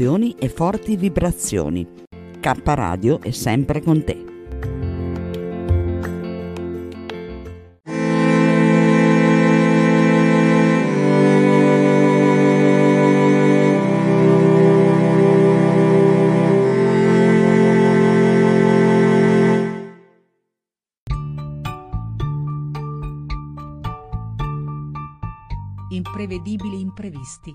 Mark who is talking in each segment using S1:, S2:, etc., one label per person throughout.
S1: emozioni e forti vibrazioni. K Radio è sempre con te.
S2: Imprevedibili imprevisti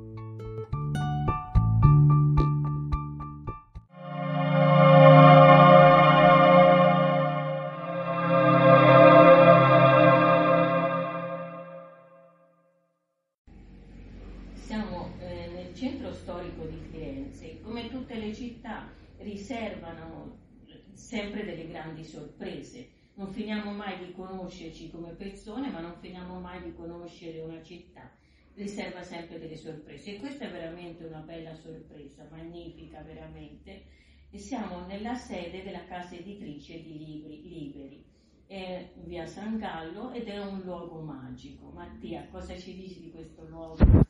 S3: conoscere una città. Riserva sempre delle sorprese. E questa è veramente una bella sorpresa, magnifica veramente. E siamo nella sede della casa editrice di libri liberi. È via San Gallo ed è un luogo magico. Mattia, cosa ci dici di questo luogo?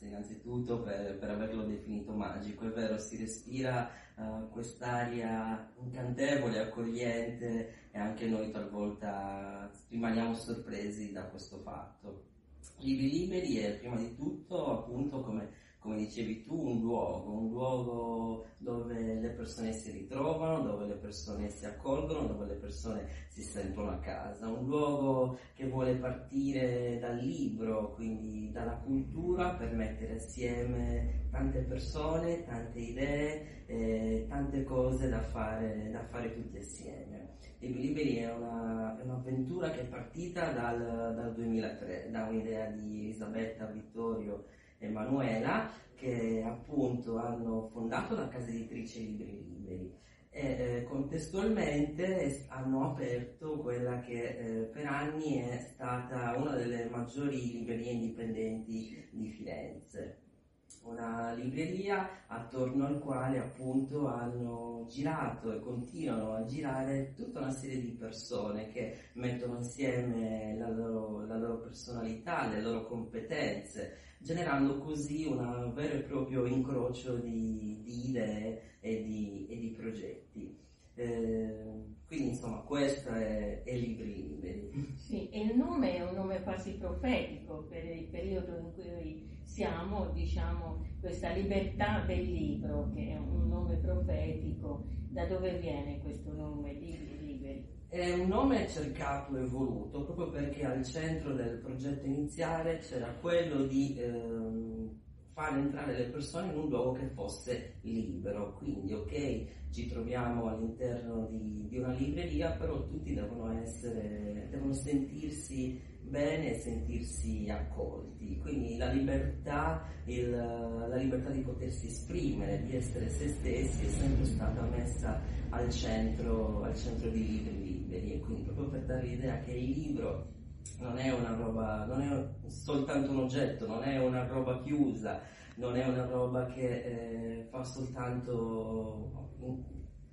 S4: Grazie innanzitutto per, per, averlo definito magico, è vero, si respira uh, quest'aria incantevole, accogliente e anche noi talvolta rimaniamo sorpresi da questo fatto. Libri liberi è prima di tutto appunto come come dicevi tu, un luogo, un luogo dove persone si ritrovano, dove le persone si accolgono, dove le persone si sentono a casa, un luogo che vuole partire dal libro, quindi dalla cultura, per mettere assieme tante persone, tante idee, eh, tante cose da fare, da fare tutti assieme. Libri Liberi è, una, è, un'avventura che è partita dal, dal 2003, da un'idea di Elisabetta Vittorio Emanuela che appunto hanno fondato la casa editrice Libri Liberi. E eh, contestualmente hanno aperto quella che eh, per anni è stata una delle maggiori librerie indipendenti di Firenze. Una libreria attorno al quale appunto hanno girato e continuano a girare tutta una serie di persone che mettono insieme la loro, la loro personalità, le loro competenze, generando così un vero e proprio incrocio di, di idee e di, e di progetti. Eh, quindi insomma questo è, è Libri Liberi.
S3: Sì, e il nome è un nome quasi profetico per il periodo in cui siamo, diciamo, questa libertà del libro, che è un nome profetico. Da dove viene questo nome, Libri?
S4: È un nome cercato e voluto proprio perché al centro del progetto iniziale c'era quello di ehm, far entrare le persone in un luogo che fosse libero. Quindi, ok, ci troviamo all'interno di, di una libreria, però tutti devono essere, devono sentirsi bene e sentirsi accolti. Quindi la libertà, il, la libertà di potersi esprimere, di essere se stessi è sempre stata messa al centro, al centro di libri liberi e quindi proprio per dare l'idea che il libro non è una roba, non è soltanto un oggetto, non è una roba chiusa, non è una roba che eh, fa soltanto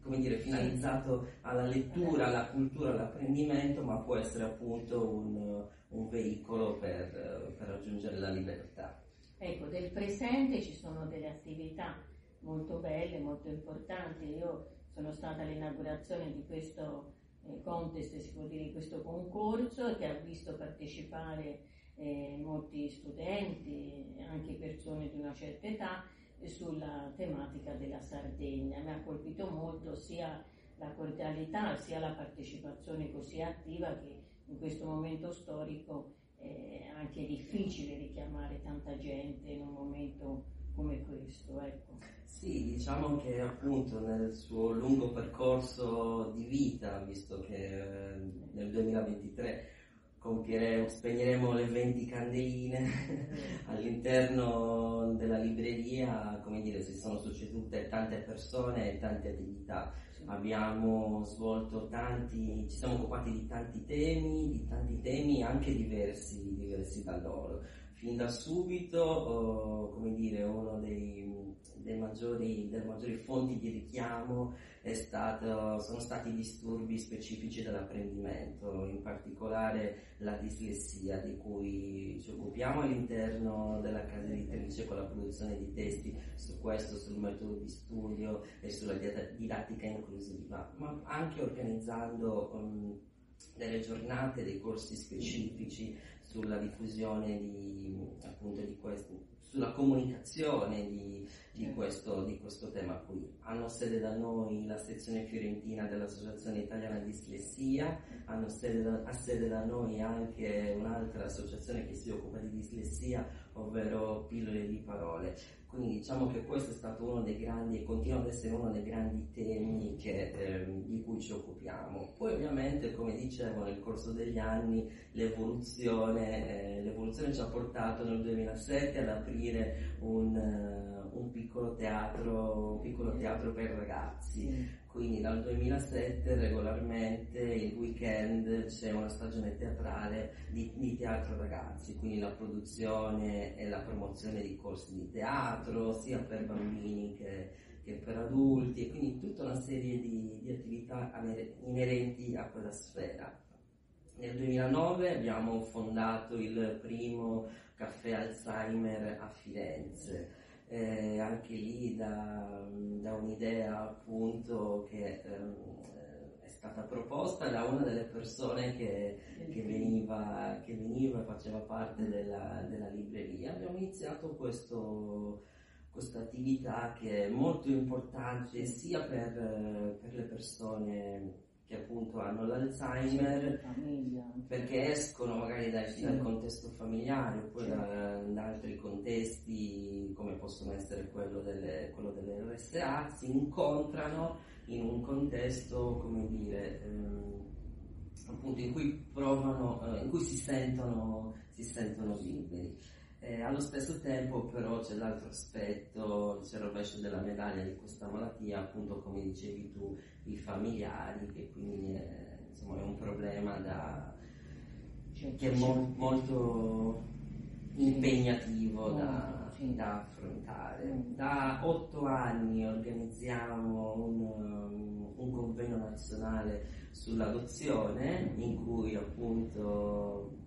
S4: come dire, finalizzato alla lettura, alla cultura, all'apprendimento, ma può essere appunto un, un veicolo per, per, raggiungere la libertà.
S3: Ecco, del presente ci sono delle attività molto belle, molto importanti. Io sono stata all'inaugurazione di questo eh, contest, si può dire, di questo concorso che ha visto partecipare eh, molti studenti, anche persone di una certa età sulla tematica della Sardegna. Mi ha colpito molto sia la cordialità sia la partecipazione così attiva che in questo momento storico è anche difficile richiamare tanta gente in un momento come questo. Ecco.
S4: Sì, diciamo che appunto nel suo lungo percorso di vita, visto che eh, nel 2023 spegneremo le 20 candeline all'interno della libreria, come dire, si sono succedute tante persone e tante attività. Abbiamo svolto tanti, ci siamo occupati di tanti temi, di tanti temi anche diversi, diversi da loro. Fin da subito, oh, come dire, uno dei, dei maggiori, delle maggiori fonti di richiamo stato, sono stati disturbi specifici dell'apprendimento, in particolare la dislessia di cui ci occupiamo all'interno della casa editrice con la produzione di testi su questo, sul metodo di studio e sulla didattica inclusiva, ma anche organizzando um, delle giornate, dei corsi specifici sulla diffusione di, appunto, di questi sulla comunicazione di, di, questo, di, questo, tema qui. Hanno sede da noi la sezione fiorentina dell'Associazione Italiana di Dislessia, hanno sede da, ha sede da noi anche un'altra associazione che si occupa di dislessia, ovvero Pillole di Parole. Quindi diciamo che questo è stato uno dei grandi e continua ad essere uno dei grandi temi che, eh, di cui ci occupiamo. Poi ovviamente, come dicevo, nel corso degli anni l'evoluzione, eh, l'evoluzione ci ha portato nel 2007 ad aprire un, uh, un, piccolo teatro, un piccolo teatro per ragazzi. Quindi dal 2007 regolarmente il weekend c'è una stagione teatrale di, di, teatro ragazzi, quindi la produzione e la promozione di corsi di teatro sia per bambini che, che per adulti e quindi tutta una serie di, di attività inerenti a quella sfera. Nel 2009 abbiamo fondato il primo caffè Alzheimer a Firenze eh, anche lì da, da, un'idea appunto che ehm, è stata proposta da una delle persone che, che, veniva, che veniva, e faceva parte della, della libreria. Abbiamo iniziato questo, questa attività che è molto importante sia per, per le persone che appunto hanno l'Alzheimer perché escono magari dal, dal contesto familiare oppure da, da, altri contesti come possono essere quello delle, quello delle RSA, si incontrano in un contesto, come dire, ehm, appunto in cui provano, eh, in cui si sentono, si sentono liberi. Eh, allo stesso tempo però c'è l'altro aspetto, c'è il rovescio della medaglia di questa malattia, appunto come dicevi tu, i familiari, che quindi è, insomma, è un problema da, che è mo- molto impegnativo da, da, affrontare. Mm. Da otto anni organizziamo un, un convegno nazionale sull'adozione in cui appunto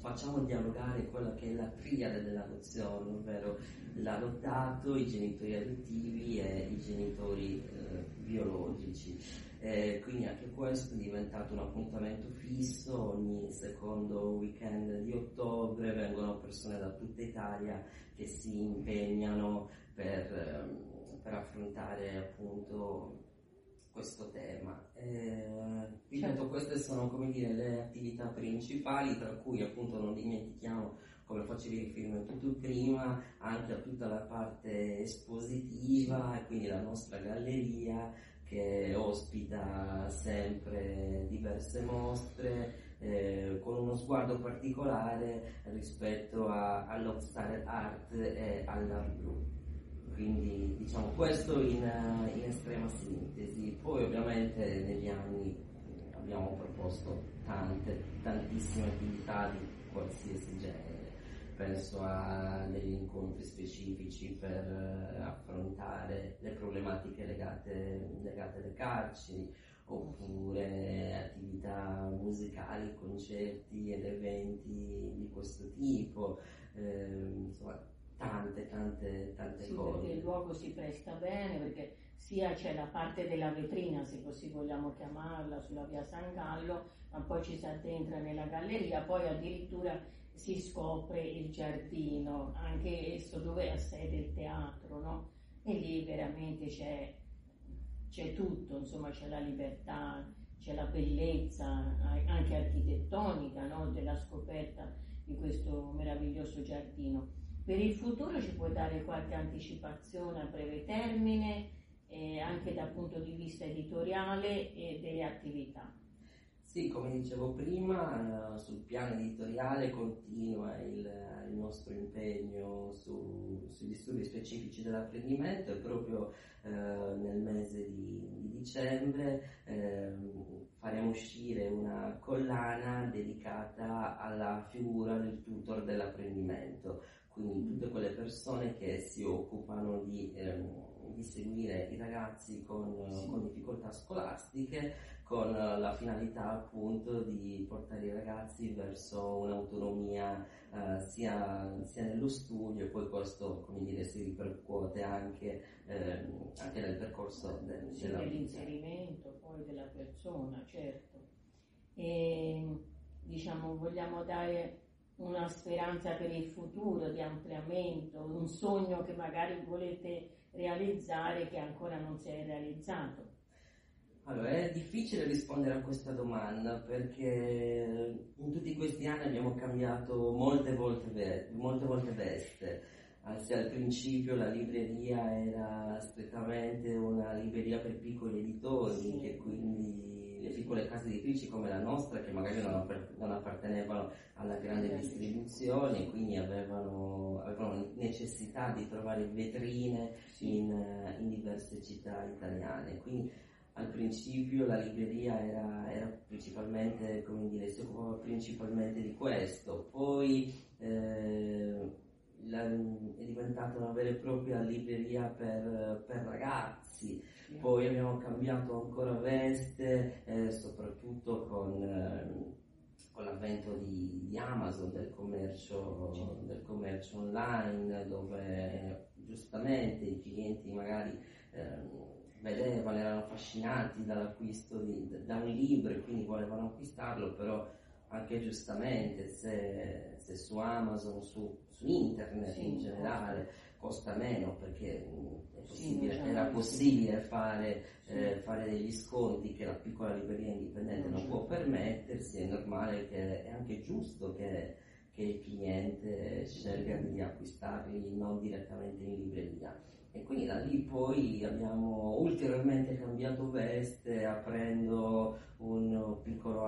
S4: facciamo dialogare quella che è la triade dell'adozione, ovvero l'adottato, i genitori adottivi e i genitori eh, biologici. Eh, quindi anche questo è diventato un appuntamento fisso, ogni secondo weekend di ottobre vengono persone da tutta Italia che si impegnano per, ehm, per affrontare appunto questo tema. Eh, ripeto, queste sono come dire, le attività principali, tra cui appunto non dimentichiamo, come facevi riferimento tu prima, anche a tutta la parte espositiva e quindi la nostra galleria che ospita sempre diverse mostre eh, con uno sguardo particolare rispetto a, all'Obstar Art e all'Art Group. Questo in, in estrema sintesi. Poi ovviamente negli anni abbiamo proposto tante, tantissime attività di qualsiasi genere. penso a degli incontri specifici per eh, affrontare le problematiche legate, legate alle carceri, oppure attività musicali, concerti ed eventi di questo tipo, eh, insomma tante, tante, tante
S3: sì,
S4: cose.
S3: Perché il luogo si presta bene, perché sia c'è la parte della vetrina, se così vogliamo chiamarla, sulla via San Gallo, ma poi ci si addentra nella galleria, poi addirittura si scopre il giardino, anche esso dove ha sede il teatro, no? E lì veramente c'è, c'è tutto, insomma c'è la libertà, c'è la bellezza anche architettonica no? della scoperta di questo meraviglioso giardino. Per il futuro ci puoi dare qualche anticipazione a breve termine, eh, anche dal punto di vista editoriale e delle attività?
S4: Sì, come dicevo prima, sul piano editoriale continua il, il nostro impegno su, sugli studi specifici dell'apprendimento e proprio eh, nel mese di, di dicembre eh, faremo uscire una collana dedicata alla figura del tutor dell'apprendimento, quindi tutte quelle persone che si occupano di, ehm, di seguire i ragazzi con, sì. con difficoltà scolastiche con la finalità appunto di portare i ragazzi verso un'autonomia eh, sia, sia, nello studio e poi questo come dire si ripercuote anche, eh, anche nel percorso del,
S3: sì, dell'inserimento poi della persona, certo. E diciamo vogliamo dare una speranza per il futuro di ampliamento, un sogno che magari volete realizzare che ancora non si è realizzato.
S4: Allora, è difficile rispondere a questa domanda perché in tutti questi anni abbiamo cambiato molte volte, molte volte veste. Anzi, al principio la libreria era strettamente una libreria per piccoli editori, sì. che quindi le piccole case editrici come la nostra, che magari non, non appartenevano alla grande distribuzione, quindi avevano, avevano, necessità di trovare vetrine in, in diverse città italiane. Quindi, al principio la libreria era, era principalmente, come dire, si occupava principalmente di questo, poi eh, la, è diventata una vera e propria libreria per, per ragazzi, poi abbiamo cambiato ancora veste, eh, soprattutto con, eh, con l'avvento di, di, Amazon, del commercio, del commercio online, dove giustamente i clienti magari ehm, vedevano, erano affascinati dall'acquisto di, da un libro e quindi volevano acquistarlo, però anche giustamente se, se su Amazon, su, su internet sì, in generale costa meno perché mm, possibile, sì, era possibile fare, sì. eh, fare, degli sconti che la piccola libreria indipendente non, non può permettersi, è normale che è anche giusto che, che il cliente scelga di acquistarli non direttamente in libreria. E quindi da lì poi abbiamo ulteriormente cambiato veste aprendo un piccolo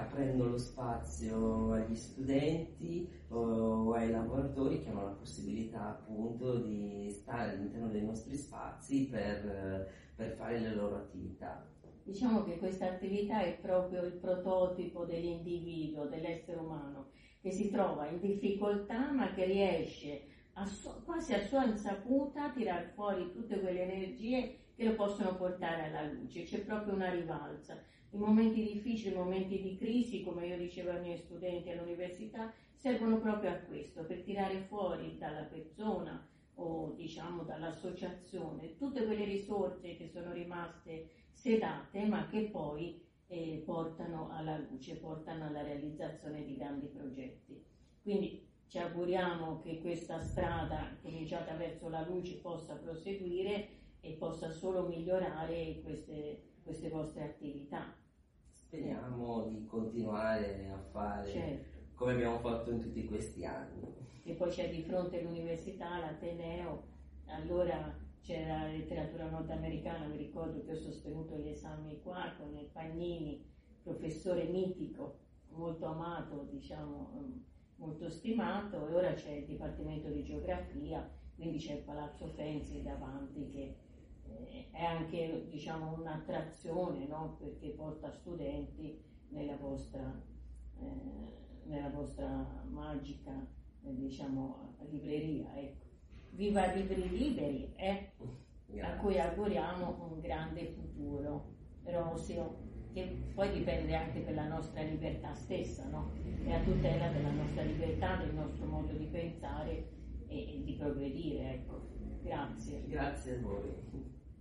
S4: aprendo lo spazio agli studenti o ai lavoratori che hanno la possibilità appunto di stare all'interno dei nostri spazi per, per fare le loro attività.
S3: Diciamo che questa attività è proprio il prototipo dell'individuo, dell'essere umano, che si trova in difficoltà ma che riesce a su, quasi a sua insaputa tirar fuori tutte quelle energie che lo possono portare alla luce, c'è proprio una rivalsa. I momenti difficili, i momenti di crisi, come io dicevo ai miei studenti all'università, servono proprio a questo, per tirare fuori dalla persona o diciamo dall'associazione tutte quelle risorse che sono rimaste sedate ma che poi eh, portano alla luce, portano alla realizzazione di grandi progetti. Quindi ci auguriamo che questa strada cominciata verso la luce possa proseguire e possa solo migliorare queste, queste vostre attività.
S4: Speriamo di continuare a fare certo. come abbiamo fatto in tutti questi anni.
S3: E poi c'è di fronte l'università, l'Ateneo, allora c'era la letteratura nordamericana, mi ricordo che ho sostenuto gli esami qua con il Pagnini, professore mitico, molto amato, diciamo, molto stimato e ora c'è il Dipartimento di Geografia, quindi c'è il Palazzo Fenzi davanti che è anche diciamo, un'attrazione no? perché porta studenti nella vostra, eh, nella vostra magica eh, diciamo, libreria. Ecco. Viva Libri Liberi, eh? a cui auguriamo un grande futuro roseo che poi dipende anche per la nostra libertà stessa, no? E a tutela della nostra libertà, del nostro modo di pensare e, e di progredire, ecco. Grazie.
S4: Grazie a voi.